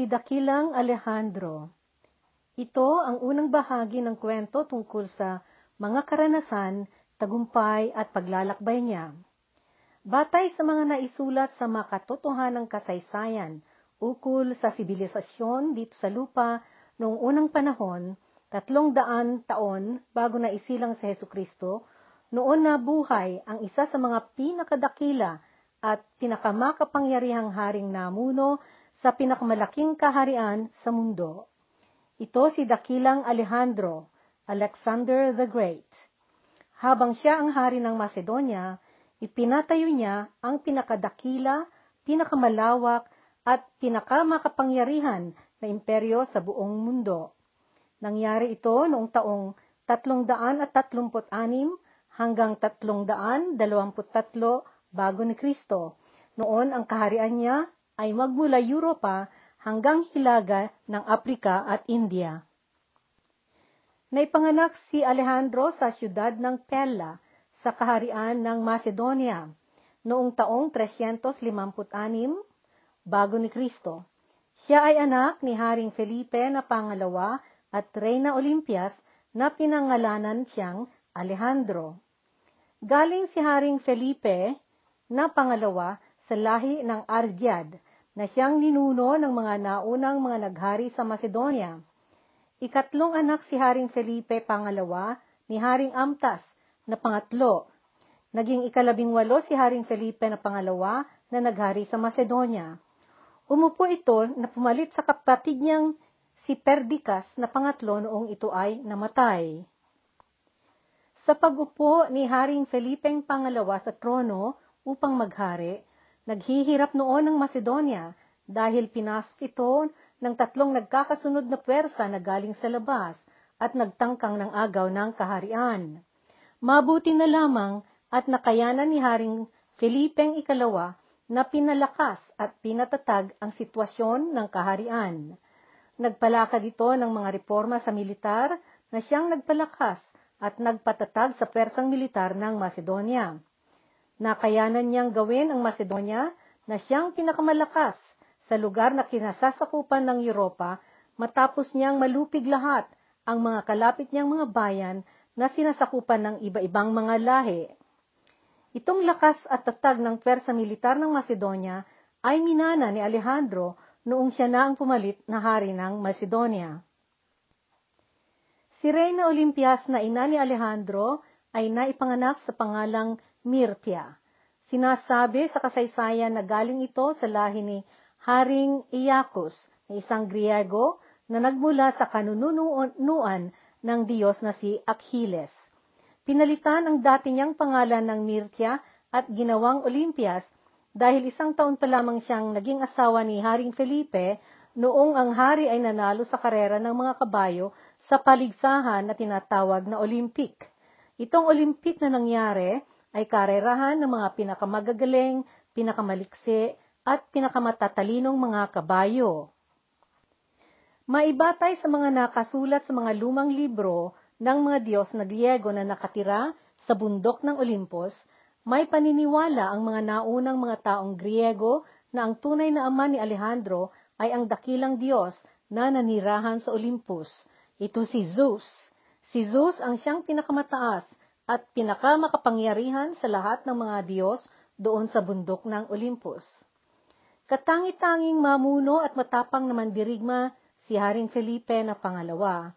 Si Dakilang Alejandro Ito ang unang bahagi ng kwento tungkol sa mga karanasan, tagumpay at paglalakbay niya. Batay sa mga naisulat sa makatotohanang kasaysayan ukol sa sibilisasyon dito sa lupa noong unang panahon, tatlong daan taon bago na isilang si Heso Kristo, noon na buhay ang isa sa mga pinakadakila at pinakamakapangyarihang haring namuno sa pinakamalaking kaharian sa mundo. Ito si Dakilang Alejandro, Alexander the Great. Habang siya ang hari ng Macedonia, ipinatayo niya ang pinakadakila, pinakamalawak, at pinakamakapangyarihan na imperyo sa buong mundo. Nangyari ito noong taong 336 hanggang 323 bago ni Kristo. Noon ang kaharian niya ay magmula Europa hanggang hilaga ng Aprika at India. Naipanganak si Alejandro sa siyudad ng Pella sa kaharian ng Macedonia noong taong 356 bago ni Kristo. Siya ay anak ni Haring Felipe na pangalawa at Reyna Olympias na pinangalanan siyang Alejandro. Galing si Haring Felipe na pangalawa sa lahi ng Argyad na siyang ninuno ng mga naunang mga naghari sa Macedonia. Ikatlong anak si Haring Felipe pangalawa ni Haring Amtas na pangatlo. Naging ikalabing walo si Haring Felipe na pangalawa na naghari sa Macedonia. Umupo ito na pumalit sa kapatid niyang si Perdikas na pangatlo noong ito ay namatay. Sa pag-upo ni Haring Felipeng pangalawa sa trono upang maghari, naghihirap noon ang Macedonia dahil pinasok ito ng tatlong nagkakasunod na pwersa na galing sa labas at nagtangkang ng agaw ng kaharian. Mabuti na lamang at nakayanan ni Haring Felipeng ikalawa na pinalakas at pinatatag ang sitwasyon ng kaharian. Nagpalakad ito ng mga reforma sa militar na siyang nagpalakas at nagpatatag sa persang militar ng Macedonia. Nakayanan niyang gawin ang Macedonia na siyang pinakamalakas sa lugar na kinasasakupan ng Europa matapos niyang malupig lahat ang mga kalapit niyang mga bayan na sinasakupan ng iba-ibang mga lahi. Itong lakas at tatag ng pwersa militar ng Macedonia ay minana ni Alejandro noong siya na ang pumalit na hari ng Macedonia. Si Reyna Olympias na ina ni Alejandro ay naipanganak sa pangalang Mirtia. Sinasabi sa kasaysayan na galing ito sa lahi ni Haring Iacus na isang Griego na nagmula sa kanununuan ng Diyos na si Achilles. Pinalitan ang dati niyang pangalan ng Mirtia at ginawang Olympias dahil isang taon pa lamang siyang naging asawa ni Haring Felipe noong ang hari ay nanalo sa karera ng mga kabayo sa paligsahan na tinatawag na Olympic. Itong Olympic na nangyari ay karerahan ng mga pinakamagagaling, pinakamaliksi, at pinakamatalinong mga kabayo. Maibatay sa mga nakasulat sa mga lumang libro ng mga Diyos na Griego na nakatira sa bundok ng Olympus, may paniniwala ang mga naunang mga taong Griego na ang tunay na ama ni Alejandro ay ang dakilang Diyos na nanirahan sa Olympus. Ito si Zeus. Si Zeus ang siyang pinakamataas at pinakamakapangyarihan sa lahat ng mga Diyos doon sa bundok ng Olympus. Katangi-tanging mamuno at matapang na mandirigma si Haring Felipe na pangalawa.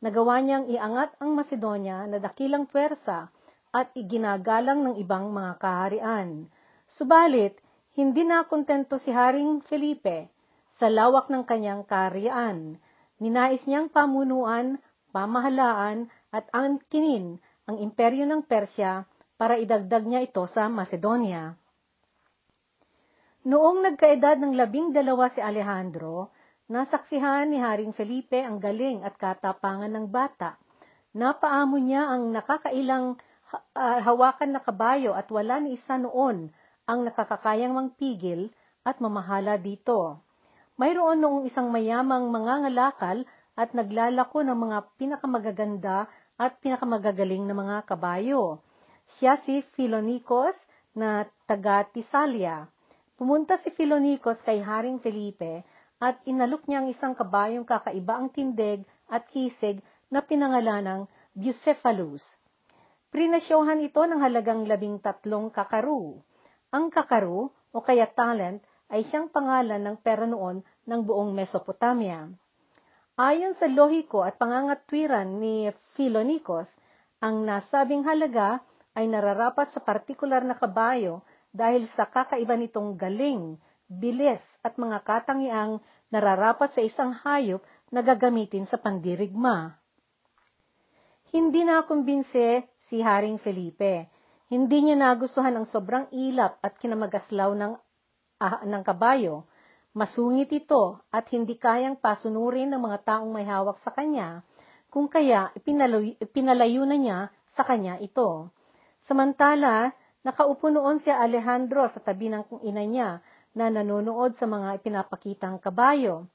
Nagawa niyang iangat ang Macedonia na dakilang pwersa at iginagalang ng ibang mga kaharian. Subalit, hindi na kontento si Haring Felipe sa lawak ng kanyang kaharian. Ninais niyang pamunuan, pamahalaan at angkinin ang imperyo ng Persya para idagdag niya ito sa Macedonia. Noong nagkaedad ng labing dalawa si Alejandro, nasaksihan ni Haring Felipe ang galing at katapangan ng bata. Napaamo niya ang nakakailang uh, hawakan na kabayo at wala ni isa noon ang nakakakayang mangpigil at mamahala dito. Mayroon noong isang mayamang mangangalakal at naglalako ng mga pinakamagaganda at pinakamagagaling na mga kabayo. Siya si Philonikos na taga Tisalia. Pumunta si Philonikos kay Haring Felipe at inalok niya ang isang kabayong kakaiba ang tindig at kisig na pinangalan ng Bucephalus. Prinasyohan ito ng halagang labing tatlong kakaru. Ang kakaru, o kaya talent, ay siyang pangalan ng pera noon ng buong Mesopotamia. Ayon sa lohiko at pangangatwiran ni Philonikos, ang nasabing halaga ay nararapat sa partikular na kabayo dahil sa kakaiba nitong galing, bilis at mga katangiang nararapat sa isang hayop na gagamitin sa pandirigma. Hindi na kumbinse si Haring Felipe. Hindi niya nagustuhan ang sobrang ilap at kinamagaslaw ng, ah, ng kabayo Masungit ito at hindi kayang pasunurin ng mga taong may hawak sa kanya, kung kaya ipinalayo, ipinalayo na niya sa kanya ito. Samantala, nakaupo noon si Alejandro sa tabi ng ina niya na nanonood sa mga ipinapakitang kabayo.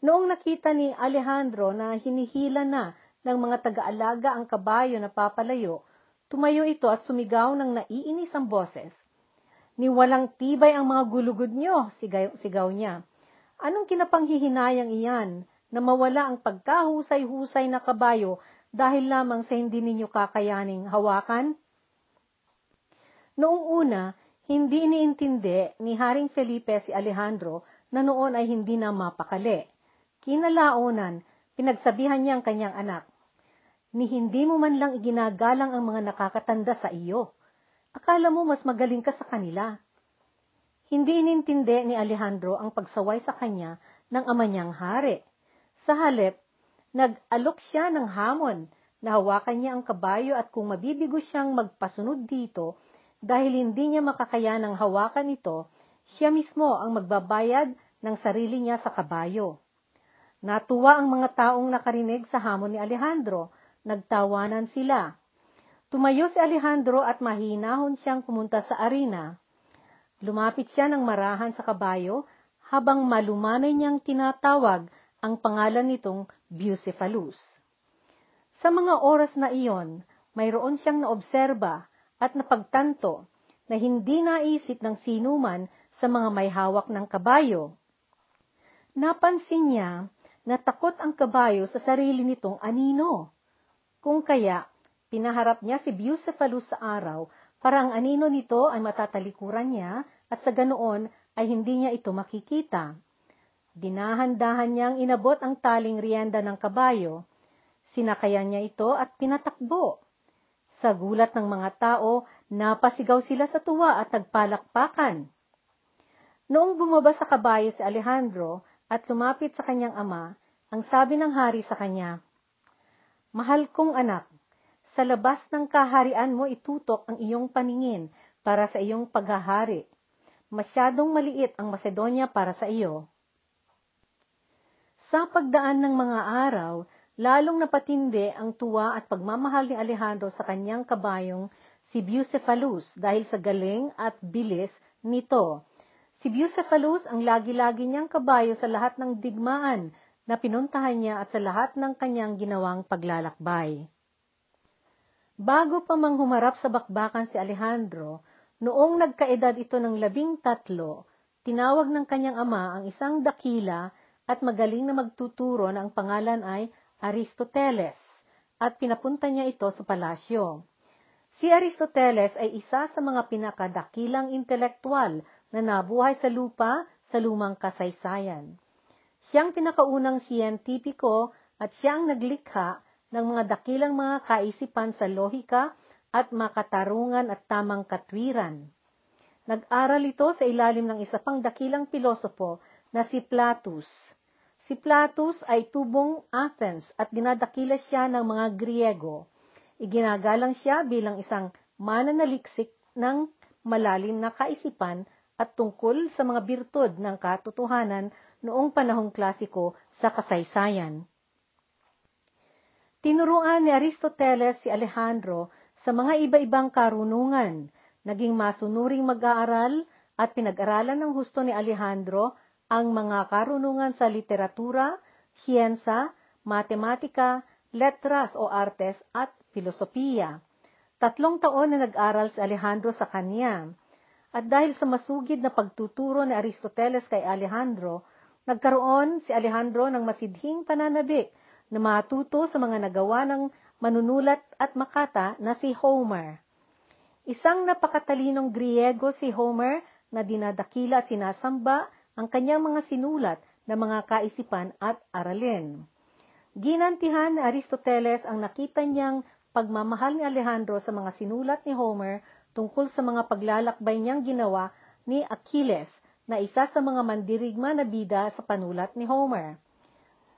Noong nakita ni Alejandro na hinihila na ng mga taga-alaga ang kabayo na papalayo, tumayo ito at sumigaw ng naiinis ang boses. Ni walang tibay ang mga gulugod nyo, sigaw, sigaw niya. Anong kinapanghihinayang iyan na mawala ang pagkahusay-husay na kabayo dahil lamang sa hindi ninyo kakayaning hawakan? Noong una, hindi iniintindi ni Haring Felipe si Alejandro na noon ay hindi na mapakali. Kinalaonan, pinagsabihan niya ang kanyang anak, ni hindi mo man lang iginagalang ang mga nakakatanda sa iyo. Akala mo mas magaling ka sa kanila. Hindi inintindi ni Alejandro ang pagsaway sa kanya ng ama niyang hari. Sa halip, nag-alok siya ng hamon na hawakan niya ang kabayo at kung mabibigo siyang magpasunod dito dahil hindi niya makakaya ng hawakan ito, siya mismo ang magbabayad ng sarili niya sa kabayo. Natuwa ang mga taong nakarinig sa hamon ni Alejandro. Nagtawanan sila. Tumayo si Alejandro at mahinahon siyang pumunta sa arena. Lumapit siya ng marahan sa kabayo habang malumanay niyang tinatawag ang pangalan nitong Bucephalus. Sa mga oras na iyon, mayroon siyang naobserba at napagtanto na hindi naisip ng sinuman sa mga may hawak ng kabayo. Napansin niya na takot ang kabayo sa sarili nitong anino. Kung kaya, Pinaharap niya si Bucephalus sa araw para ang anino nito ay matatalikuran niya at sa ganoon ay hindi niya ito makikita. Dinahan-dahan niyang inabot ang taling rienda ng kabayo. Sinakayan niya ito at pinatakbo. Sa gulat ng mga tao, napasigaw sila sa tuwa at nagpalakpakan. Noong bumaba sa kabayo si Alejandro at lumapit sa kanyang ama, ang sabi ng hari sa kanya, Mahal kong anak, sa labas ng kaharian mo itutok ang iyong paningin para sa iyong paghahari. Masyadong maliit ang Macedonia para sa iyo. Sa pagdaan ng mga araw, lalong napatindi ang tuwa at pagmamahal ni Alejandro sa kanyang kabayong si Bucephalus dahil sa galing at bilis nito. Si Bucephalus ang lagi-lagi niyang kabayo sa lahat ng digmaan na pinuntahan niya at sa lahat ng kanyang ginawang paglalakbay. Bago pa mang humarap sa bakbakan si Alejandro, noong nagkaedad ito ng labing tatlo, tinawag ng kanyang ama ang isang dakila at magaling na magtuturo na ang pangalan ay Aristoteles at pinapunta niya ito sa palasyo. Si Aristoteles ay isa sa mga pinakadakilang intelektual na nabuhay sa lupa sa lumang kasaysayan. Siyang pinakaunang siyentipiko at siyang naglikha ng mga dakilang mga kaisipan sa lohika at makatarungan at tamang katwiran. Nag-aral ito sa ilalim ng isa pang dakilang pilosopo na si Platus. Si Platus ay tubong Athens at dinadakila siya ng mga Griego. Iginagalang siya bilang isang mananaliksik ng malalim na kaisipan at tungkol sa mga birtud ng katotohanan noong panahong klasiko sa kasaysayan. Tinuruan ni Aristoteles si Alejandro sa mga iba-ibang karunungan. Naging masunuring mag-aaral at pinag-aralan ng husto ni Alejandro ang mga karunungan sa literatura, siyensa, matematika, letras o artes at filosofiya. Tatlong taon na nag-aral si Alejandro sa kanya. At dahil sa masugid na pagtuturo ni Aristoteles kay Alejandro, nagkaroon si Alejandro ng masidhing pananabik na matuto sa mga nagawa ng manunulat at makata na si Homer. Isang napakatalinong Griego si Homer na dinadakila at sinasamba ang kanyang mga sinulat na mga kaisipan at aralin. Ginantihan ni Aristoteles ang nakita niyang pagmamahal ni Alejandro sa mga sinulat ni Homer tungkol sa mga paglalakbay niyang ginawa ni Achilles na isa sa mga mandirigma na bida sa panulat ni Homer.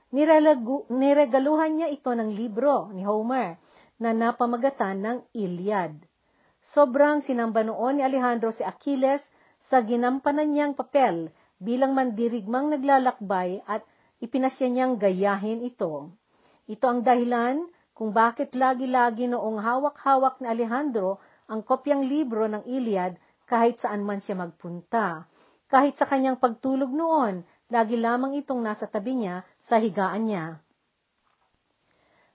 Nirelagu, niregaluhan niya ito ng libro ni Homer na napamagatan ng Iliad. Sobrang sinamba noon ni Alejandro si Achilles sa ginampanan niyang papel bilang mandirigmang naglalakbay at ipinasya niyang gayahin ito. Ito ang dahilan kung bakit lagi-lagi noong hawak-hawak ni Alejandro ang kopyang libro ng Iliad kahit saan man siya magpunta. Kahit sa kanyang pagtulog noon, lagi lamang itong nasa tabi niya sa higaan niya.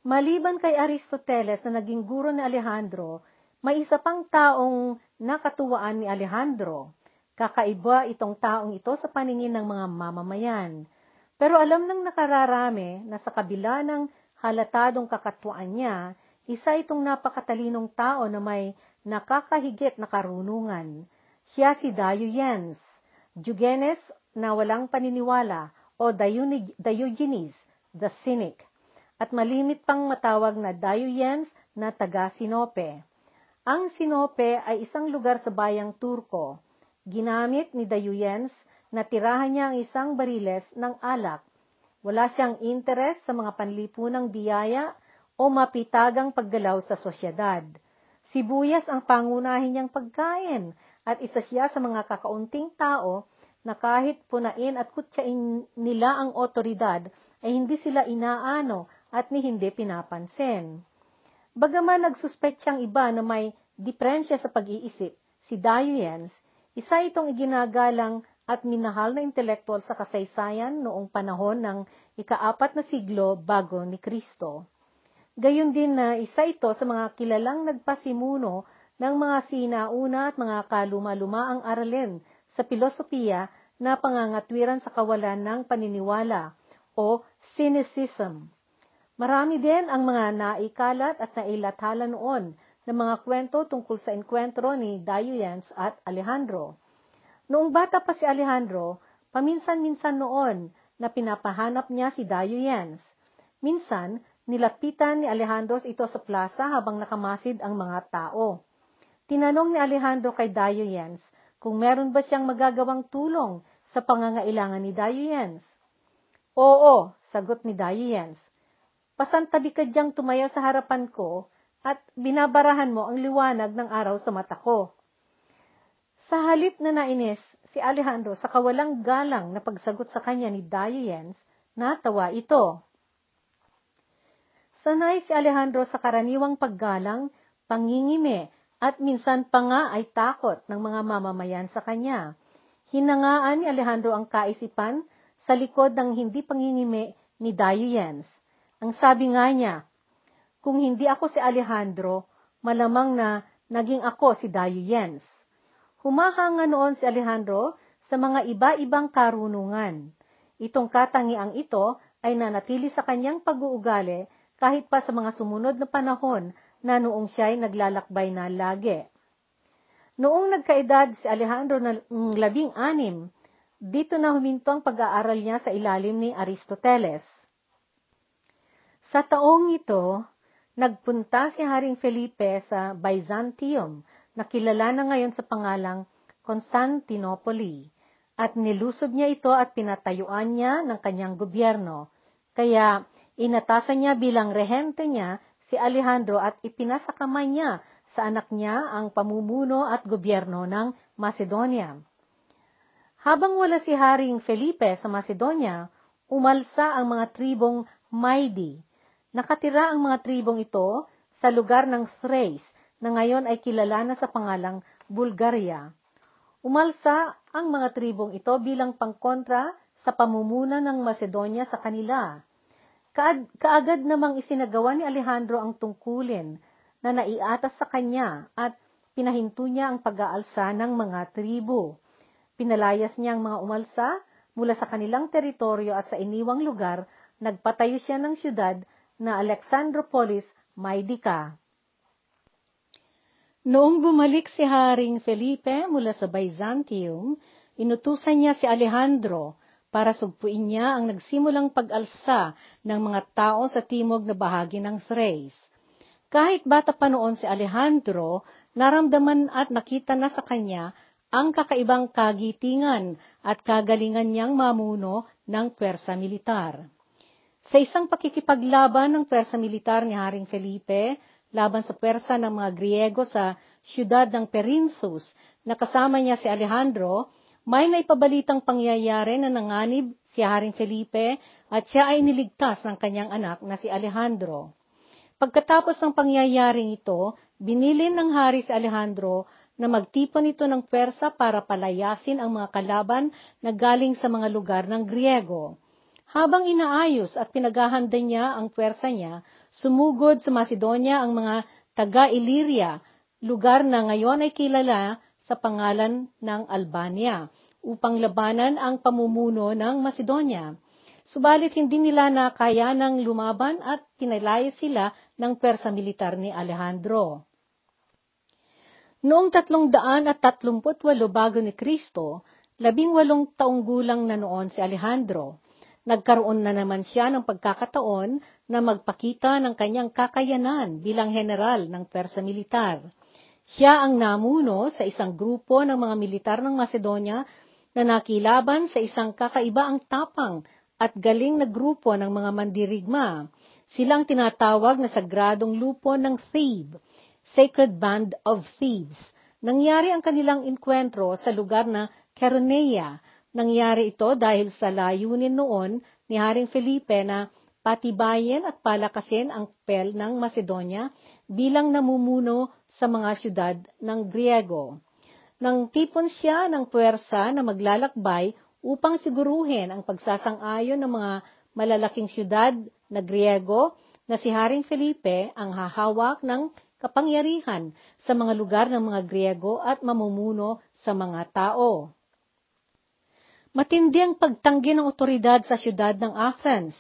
Maliban kay Aristoteles na naging guro ni Alejandro, may isa pang taong nakatuwaan ni Alejandro. Kakaiba itong taong ito sa paningin ng mga mamamayan. Pero alam ng nakararami na sa kabila ng halatadong kakatuwaan niya, isa itong napakatalinong tao na may nakakahigit na karunungan. Siya si Dio Jens, Jugenes na walang paniniwala o Diogenes, the cynic, at malimit pang matawag na Diogenes na taga Sinope. Ang Sinope ay isang lugar sa bayang Turko. Ginamit ni Diogenes na tirahan niya ang isang bariles ng alak. Wala siyang interes sa mga panlipunang biyaya o mapitagang paggalaw sa sosyedad. Sibuyas ang pangunahin niyang pagkain at isa siya sa mga kakaunting tao na kahit punain at kutsain nila ang otoridad, ay hindi sila inaano at ni hindi pinapansin. Bagaman nagsuspetsiyang iba na may diferensya sa pag-iisip, si Diogenes, isa itong iginagalang at minahal na intelektual sa kasaysayan noong panahon ng ikaapat na siglo bago ni Kristo. Gayon din na isa ito sa mga kilalang nagpasimuno ng mga sinauna at mga kaluma-lumaang aralin sa filosofiya na pangangatwiran sa kawalan ng paniniwala o cynicism. Marami din ang mga naikalat at nailathala noon ng mga kwento tungkol sa enkwentro ni Diogenes at Alejandro. Noong bata pa si Alejandro, paminsan-minsan noon na pinapahanap niya si Diogenes. Minsan, nilapitan ni Alejandro ito sa plaza habang nakamasid ang mga tao. Tinanong ni Alejandro kay Diogenes kung meron ba siyang magagawang tulong sa pangangailangan ni Diogenes. Oo, sagot ni Diogenes. Pasantabi ka diyang tumayo sa harapan ko at binabarahan mo ang liwanag ng araw sa mata ko. Sa halip na nainis, si Alejandro sa kawalang galang na pagsagot sa kanya ni Diogenes, natawa ito. Sanay si Alejandro sa karaniwang paggalang, pangingime, at minsan pa nga ay takot ng mga mamamayan sa kanya. Hinangaan ni Alejandro ang kaisipan sa likod ng hindi pangingimi ni Diogenes. Ang sabi nga niya, kung hindi ako si Alejandro, malamang na naging ako si Diogenes. Humahanga noon si Alejandro sa mga iba-ibang karunungan. Itong katangiang ito ay nanatili sa kanyang pag-uugali kahit pa sa mga sumunod na panahon na noong siya ay naglalakbay na lagi. Noong nagkaedad si Alejandro na labing anim, dito na huminto ang pag-aaral niya sa ilalim ni Aristoteles. Sa taong ito, nagpunta si Haring Felipe sa Byzantium, na kilala na ngayon sa pangalang Constantinople, at nilusob niya ito at pinatayuan niya ng kanyang gobyerno. Kaya inatasan niya bilang rehente niya si Alejandro at ipinasakamay niya sa anak niya ang pamumuno at gobyerno ng Macedonia. Habang wala si Haring Felipe sa Macedonia, umalsa ang mga tribong Maidi. Nakatira ang mga tribong ito sa lugar ng Thrace na ngayon ay kilala na sa pangalang Bulgaria. Umalsa ang mga tribong ito bilang pangkontra sa pamumuno ng Macedonia sa kanila. Kaagad namang isinagawa ni Alejandro ang tungkulin na naiatas sa kanya at pinahinto niya ang pag-aalsa ng mga tribo. Pinalayas niya ang mga umalsa mula sa kanilang teritoryo at sa iniwang lugar, nagpatayo siya ng siyudad na Alexandropolis, Maydika. Noong bumalik si Haring Felipe mula sa Byzantium, inutusan niya si Alejandro para sugpuin niya ang nagsimulang pag-alsa ng mga tao sa timog na bahagi ng Thrace. Kahit bata pa noon si Alejandro, naramdaman at nakita na sa kanya ang kakaibang kagitingan at kagalingan niyang mamuno ng pwersa militar. Sa isang pakikipaglaban ng pwersa militar ni Haring Felipe, laban sa pwersa ng mga Griego sa siyudad ng Perinsus na kasama niya si Alejandro, may naipabalitang pangyayari na nanganib si Haring Felipe at siya ay niligtas ng kanyang anak na si Alejandro. Pagkatapos ng pangyayaring ito, binilin ng hari si Alejandro na magtipon ito ng pwersa para palayasin ang mga kalaban na galing sa mga lugar ng Griego. Habang inaayos at pinaghahanda niya ang pwersa niya, Sumugod sa Macedonia ang mga taga-Illyria, lugar na ngayon ay kilala sa pangalan ng Albania, upang labanan ang pamumuno ng Macedonia. Subalit hindi nila nakaya ng lumaban at pinalaya sila ng persa militar ni Alejandro. Noong tatlong daan at tatlumput-walo bago ni Kristo, labing walong taong gulang na noon si Alejandro. Nagkaroon na naman siya ng pagkakataon na magpakita ng kanyang kakayanan bilang general ng Persa militar. Siya ang namuno sa isang grupo ng mga militar ng Macedonia na nakilaban sa isang kakaibaang tapang at galing na grupo ng mga mandirigma. Silang tinatawag na sagradong lupo ng Thebe, Sacred Band of Thebes. Nangyari ang kanilang inkwentro sa lugar na Caronea, Nangyari ito dahil sa layunin noon ni Haring Felipe na patibayin at palakasin ang pel ng Macedonia bilang namumuno sa mga syudad ng Griego. Nang tipon siya ng puwersa na maglalakbay upang siguruhin ang pagsasang-ayon ng mga malalaking syudad na Griego na si Haring Felipe ang hahawak ng kapangyarihan sa mga lugar ng mga Griego at mamumuno sa mga tao. Matindi ang pagtanggi ng otoridad sa siyudad ng Athens.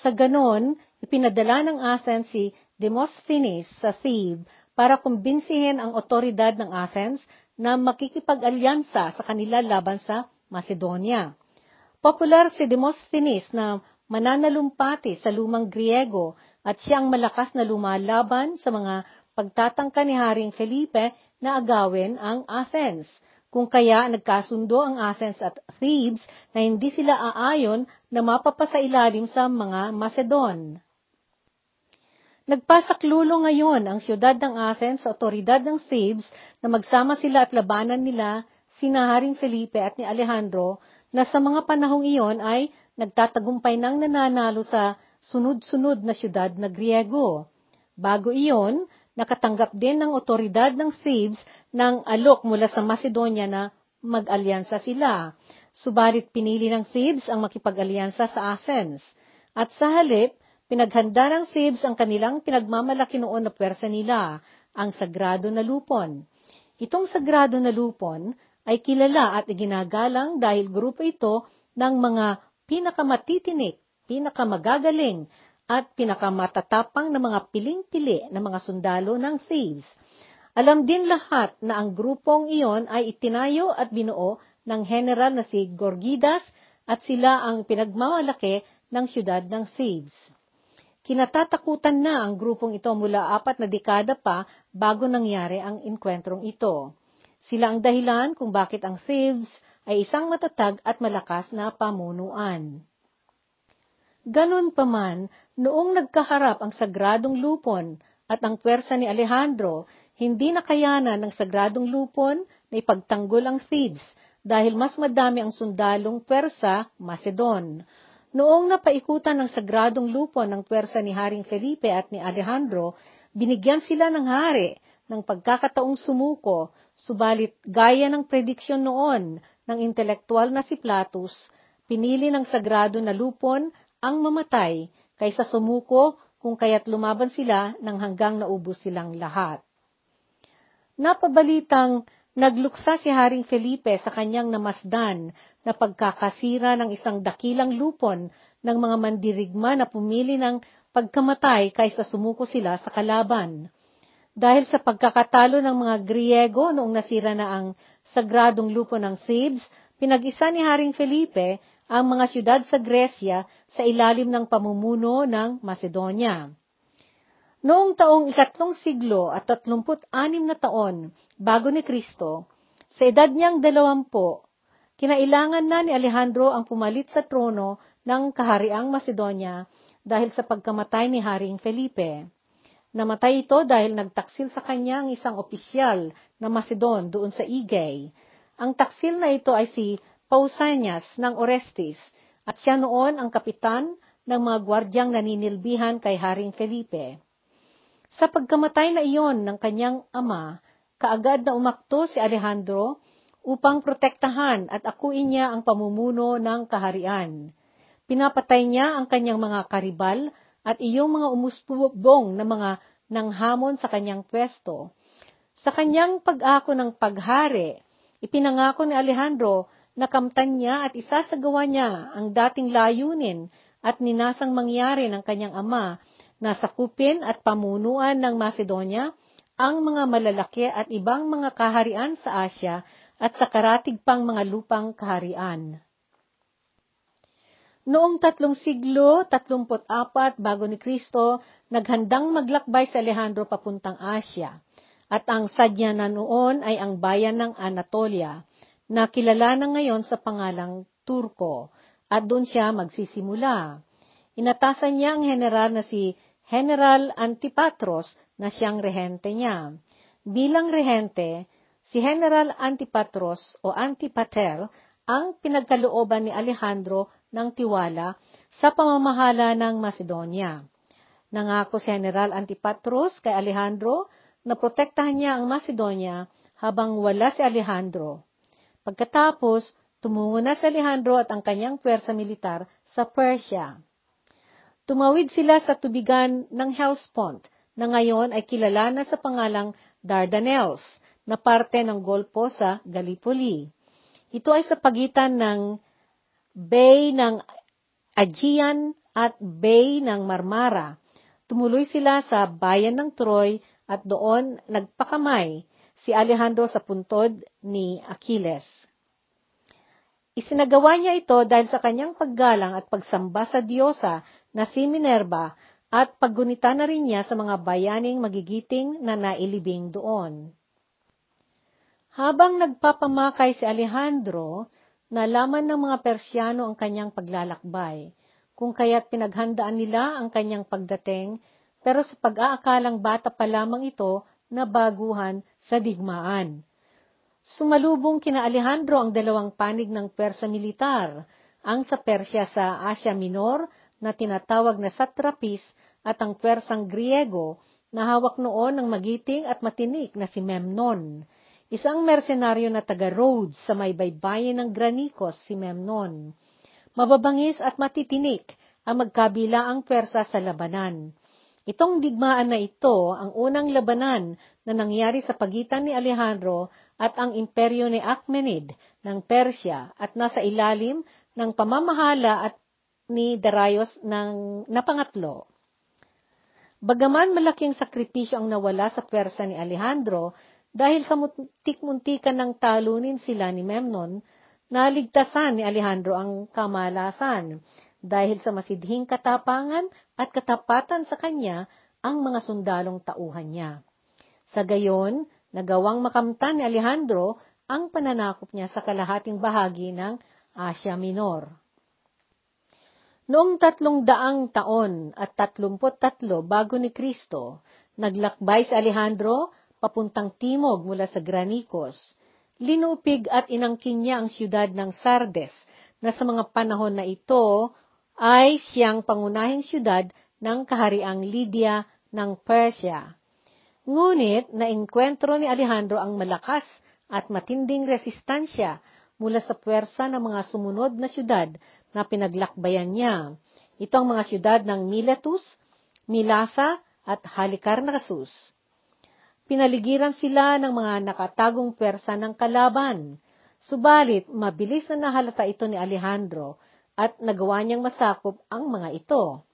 Sa ganon, ipinadala ng Athens si Demosthenes sa Thebe para kumbinsihin ang otoridad ng Athens na makikipag-alyansa sa kanila laban sa Macedonia. Popular si Demosthenes na mananalumpati sa lumang Griego at siyang malakas na lumalaban sa mga pagtatangka ni Haring Felipe na agawin ang Athens kung kaya nagkasundo ang Athens at Thebes na hindi sila aayon na mapapasailalim sa mga Macedon. Nagpasaklulo ngayon ang siyudad ng Athens sa otoridad ng Thebes na magsama sila at labanan nila sina Haring Felipe at ni Alejandro na sa mga panahong iyon ay nagtatagumpay ng nananalo sa sunod-sunod na siyudad na Griego. Bago iyon, nakatanggap din ng otoridad ng Thebes ng alok mula sa Macedonia na mag-alyansa sila. Subalit pinili ng Thebes ang makipag-alyansa sa Athens. At sa halip, pinaghanda ng Thebes ang kanilang pinagmamalaki noon na pwersa nila, ang sagrado na lupon. Itong sagrado na lupon ay kilala at iginagalang dahil grupo ito ng mga pinakamatitinik, pinakamagagaling, at pinakamatatapang na mga piling-pili na mga sundalo ng Thebes. Alam din lahat na ang grupong iyon ay itinayo at binuo ng general na si Gorgidas at sila ang pinagmamalaki ng siyudad ng Thebes. Kinatatakutan na ang grupong ito mula apat na dekada pa bago nangyari ang inkwentrong ito. Sila ang dahilan kung bakit ang Thebes ay isang matatag at malakas na pamunuan. Ganun pa man, noong nagkaharap ang sagradong lupon at ang pwersa ni Alejandro, hindi nakayanan ng sagradong lupon na ipagtanggol ang Thebes dahil mas madami ang sundalong pwersa Macedon. Noong napaikutan ng sagradong lupon ng pwersa ni Haring Felipe at ni Alejandro, binigyan sila ng hari ng pagkakataong sumuko, subalit gaya ng prediksyon noon ng intelektual na si Platus, pinili ng sagrado na lupon ang mamatay kaysa sumuko kung kaya't lumaban sila nang hanggang naubos silang lahat. Napabalitang nagluksa si Haring Felipe sa kanyang namasdan na pagkakasira ng isang dakilang lupon ng mga mandirigma na pumili ng pagkamatay kaysa sumuko sila sa kalaban. Dahil sa pagkakatalo ng mga Griego noong nasira na ang sagradong lupon ng Thebes, pinag-isa ni Haring Felipe ang mga syudad sa Gresya sa ilalim ng pamumuno ng Macedonia. Noong taong ikatlong siglo at tatlumput anim na taon bago ni Kristo, sa edad niyang dalawampo, kinailangan na ni Alejandro ang pumalit sa trono ng kahariang Macedonia dahil sa pagkamatay ni Haring Felipe. Namatay ito dahil nagtaksil sa kanya ang isang opisyal na Macedon doon sa Igay. Ang taksil na ito ay si Pausanias ng Orestes at siya noon ang kapitan ng mga gwardyang naninilbihan kay Haring Felipe. Sa pagkamatay na iyon ng kanyang ama, kaagad na umakto si Alejandro upang protektahan at akuin niya ang pamumuno ng kaharian. Pinapatay niya ang kanyang mga karibal at iyong mga umusbong na mga nanghamon sa kanyang pwesto. Sa kanyang pag-ako ng paghari, ipinangako ni Alejandro na kamtan niya at isasagawa niya ang dating layunin at ninasang mangyari ng kanyang ama na sakupin at pamunuan ng Macedonia ang mga malalaki at ibang mga kaharian sa Asya at sa karatig pang mga lupang kaharian. Noong tatlong siglo, tatlumpot apat bago ni Kristo, naghandang maglakbay si Alejandro papuntang Asya. At ang sadya na noon ay ang bayan ng Anatolia, na kilala na ngayon sa pangalang Turko, at doon siya magsisimula. Inatasan niya ang general na si General Antipatros na siyang rehente niya. Bilang rehente, si General Antipatros o Antipater ang pinagkalooban ni Alejandro ng tiwala sa pamamahala ng Macedonia. Nangako si General Antipatros kay Alejandro na protektahan niya ang Macedonia habang wala si Alejandro. Pagkatapos, tumungo na si Alejandro at ang kanyang pwersa militar sa Persia. Tumawid sila sa tubigan ng Hellespont na ngayon ay kilala na sa pangalang Dardanelles na parte ng Golpo sa Gallipoli. Ito ay sa pagitan ng Bay ng Aegean at Bay ng Marmara. Tumuloy sila sa bayan ng Troy at doon nagpakamay si Alejandro sa puntod ni Achilles. Isinagawa niya ito dahil sa kanyang paggalang at pagsamba sa Diyosa na si Minerva at paggunita na rin niya sa mga bayaning magigiting na nailibing doon. Habang nagpapamakay si Alejandro, Nalaman ng mga Persyano ang kanyang paglalakbay, kung kaya't pinaghandaan nila ang kanyang pagdating, pero sa pag-aakalang bata pa lamang ito na baguhan sa digmaan. Sumalubong kina Alejandro ang dalawang panig ng Persa militar, ang sa Persya sa Asia Minor na tinatawag na Satrapis at ang Persang Griego na hawak noon ng magiting at matinik na si Memnon. Isang mersenaryo na taga Rhodes sa may baybayin ng Granicos si Memnon. Mababangis at matitinik ang magkabila ang pwersa sa labanan. Itong digmaan na ito ang unang labanan na nangyari sa pagitan ni Alejandro at ang imperyo ni Akhmenid ng Persya at nasa ilalim ng pamamahala at ni Darius ng napangatlo. Bagaman malaking sakripisyo ang nawala sa pwersa ni Alejandro, dahil sa muntik-muntikan ng talunin sila ni Memnon, naligtasan ni Alejandro ang kamalasan dahil sa masidhing katapangan at katapatan sa kanya ang mga sundalong tauhan niya. Sa gayon, nagawang makamtan ni Alejandro ang pananakop niya sa kalahating bahagi ng Asia Minor. Noong tatlong daang taon at tatlumpot tatlo bago ni Kristo, naglakbay si Alejandro papuntang timog mula sa Granicos. Linupig at inangkin niya ang siyudad ng Sardes na sa mga panahon na ito ay siyang pangunahing siyudad ng kahariang Lydia ng Persia. Ngunit naengkwentro ni Alejandro ang malakas at matinding resistansya mula sa puwersa ng mga sumunod na siyudad na pinaglakbayan niya. Ito ang mga siyudad ng Miletus, Milasa at Halicarnassus. Pinaligiran sila ng mga nakatagong pwersa ng kalaban. Subalit, mabilis na nahalata ito ni Alejandro at nagawa niyang masakop ang mga ito.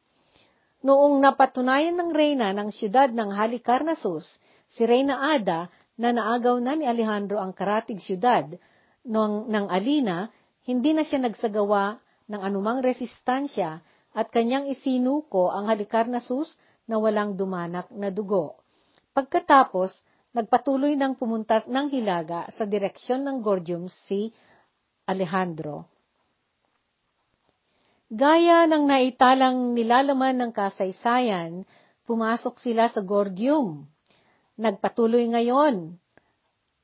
Noong napatunayan ng reyna ng siyudad ng Halicarnassus, si Reyna Ada, na naagaw na ni Alejandro ang karatig siyudad ng, ng Alina, hindi na siya nagsagawa ng anumang resistansya at kanyang isinuko ang Halicarnassus na walang dumanak na dugo. Pagkatapos, nagpatuloy ng pumunta ng Hilaga sa direksyon ng Gordium si Alejandro. Gaya ng naitalang nilalaman ng kasaysayan, pumasok sila sa Gordium. Nagpatuloy ngayon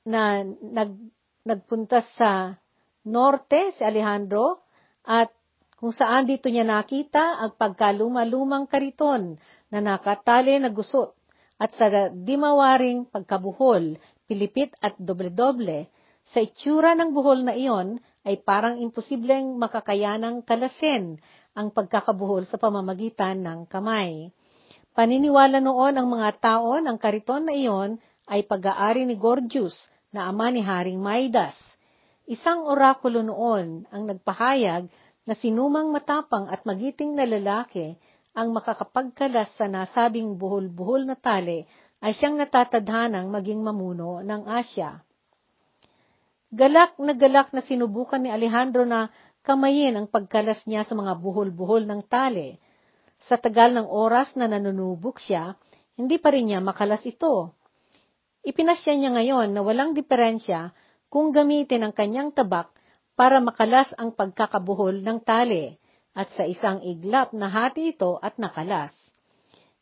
na nag, nagpunta sa norte si Alejandro at kung saan dito niya nakita ang pagkaluma-lumang kariton na nakatali na gusot at sa dimawaring pagkabuhol, pilipit at doble-doble, sa itsura ng buhol na iyon ay parang imposibleng makakayanang kalasin ang pagkakabuhol sa pamamagitan ng kamay. Paniniwala noon ang mga tao ng kariton na iyon ay pag-aari ni Gorgius na ama ni Haring Maidas. Isang orakulo noon ang nagpahayag na sinumang matapang at magiting na lalaki ang makakapagkalas sa nasabing buhol-buhol na tali ay siyang natatadhanang maging mamuno ng Asya. Galak na galak na sinubukan ni Alejandro na kamayin ang pagkalas niya sa mga buhol-buhol ng tali. Sa tagal ng oras na nanunubok siya, hindi pa rin niya makalas ito. Ipinasya niya ngayon na walang diferensya kung gamitin ang kanyang tabak para makalas ang pagkakabuhol ng tali at sa isang iglap na hati ito at nakalas.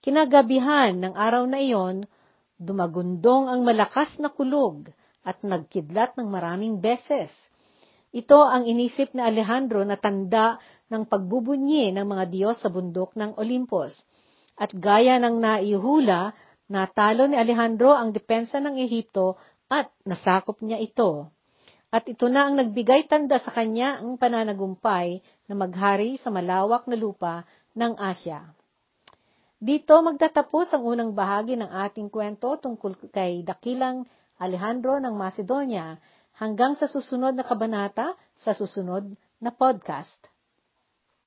Kinagabihan ng araw na iyon, dumagundong ang malakas na kulog at nagkidlat ng maraming beses. Ito ang inisip ni Alejandro na tanda ng pagbubunyi ng mga Diyos sa bundok ng Olympus. At gaya ng naihula, natalo ni Alejandro ang depensa ng Ehipto at nasakop niya ito. At ito na ang nagbigay tanda sa kanya ang pananagumpay na maghari sa malawak na lupa ng Asya. Dito magtatapos ang unang bahagi ng ating kwento tungkol kay dakilang Alejandro ng Macedonia hanggang sa susunod na kabanata sa susunod na podcast.